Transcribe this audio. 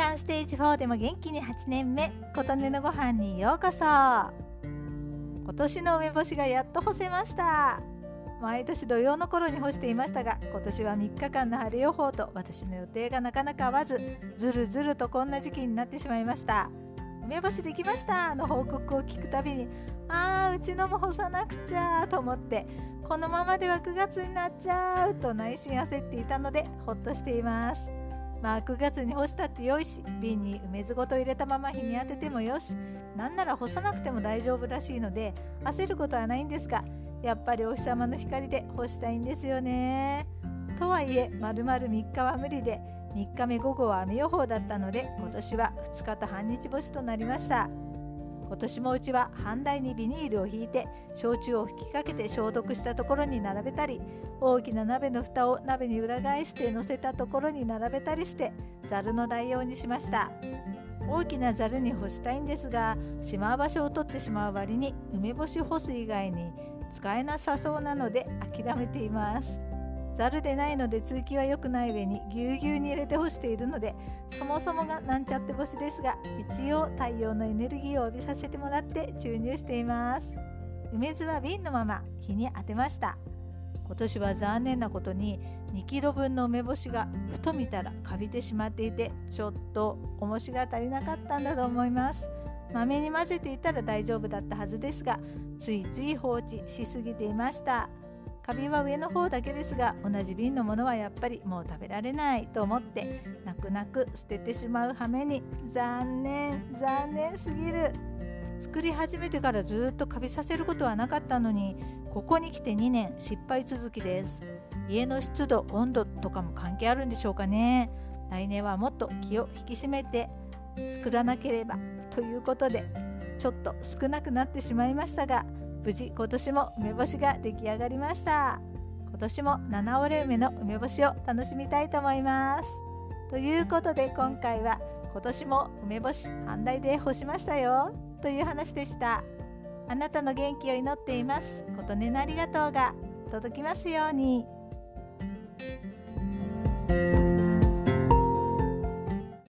さんステージ4でも元気に8年目琴音のご飯にようこそ。今年の梅干しがやっと干せました。毎年土曜の頃に干していましたが今年は3日間の晴れ予報と私の予定がなかなか合わずずるずるとこんな時期になってしまいました。梅干しできました。の報告を聞くたびにあーうちのも干さなくちゃと思ってこのままでは9月になっちゃうと内心焦っていたのでほっとしています。まあ9月に干したってよいし瓶に梅酢ごと入れたまま日に当ててもよしなんなら干さなくても大丈夫らしいので焦ることはないんですがやっぱりお日様の光で干したいんですよね。とはいえ丸々3日は無理で3日目午後は雨予報だったので今年は2日と半日干しとなりました。今年もうちは半台にビニールを引いて焼酎を吹きかけて消毒したところに並べたり大きな鍋の蓋を鍋に裏返して乗せたところに並べたりしてざるの代用にしました。大きなざるに干したいんですがしまう場所を取ってしまう割に梅干し干す以外に使えなさそうなので諦めています。ざるでないので通気は良くない上にぎゅうぎゅうに入れて干しているのでそもそもがなんちゃって干しですが一応太陽のエネルギーを浴びさせてもらって注入しています。梅酢は瓶のまま日に当てました。今年は残念なことに2キロ分の梅干しがふと見たらカビてしまっていてちょっと重しが足りなかったんだと思います。まめに混ぜていたら大丈夫だったはずですがついつい放置しすぎていました。カビは上の方だけですが同じ瓶のものはやっぱりもう食べられないと思って泣く泣く捨ててしまう羽目に残念残念すぎる。作り始めてからずっとカビさせることはなかったのにここに来て2年失敗続きです。家の湿度温度とかも関係あるんでしょうかね。来年はもっと気を引き締めて作らなければということでちょっと少なくなってしまいましたが無事今年も梅干しが出来上がりました。今年も七折れ梅の梅干しを楽しみたいと思います。ということで今回は今年も梅干し半大で干しましたよ。という話でした。あなたの元気を祈っています。琴音のありがとうが届きますように。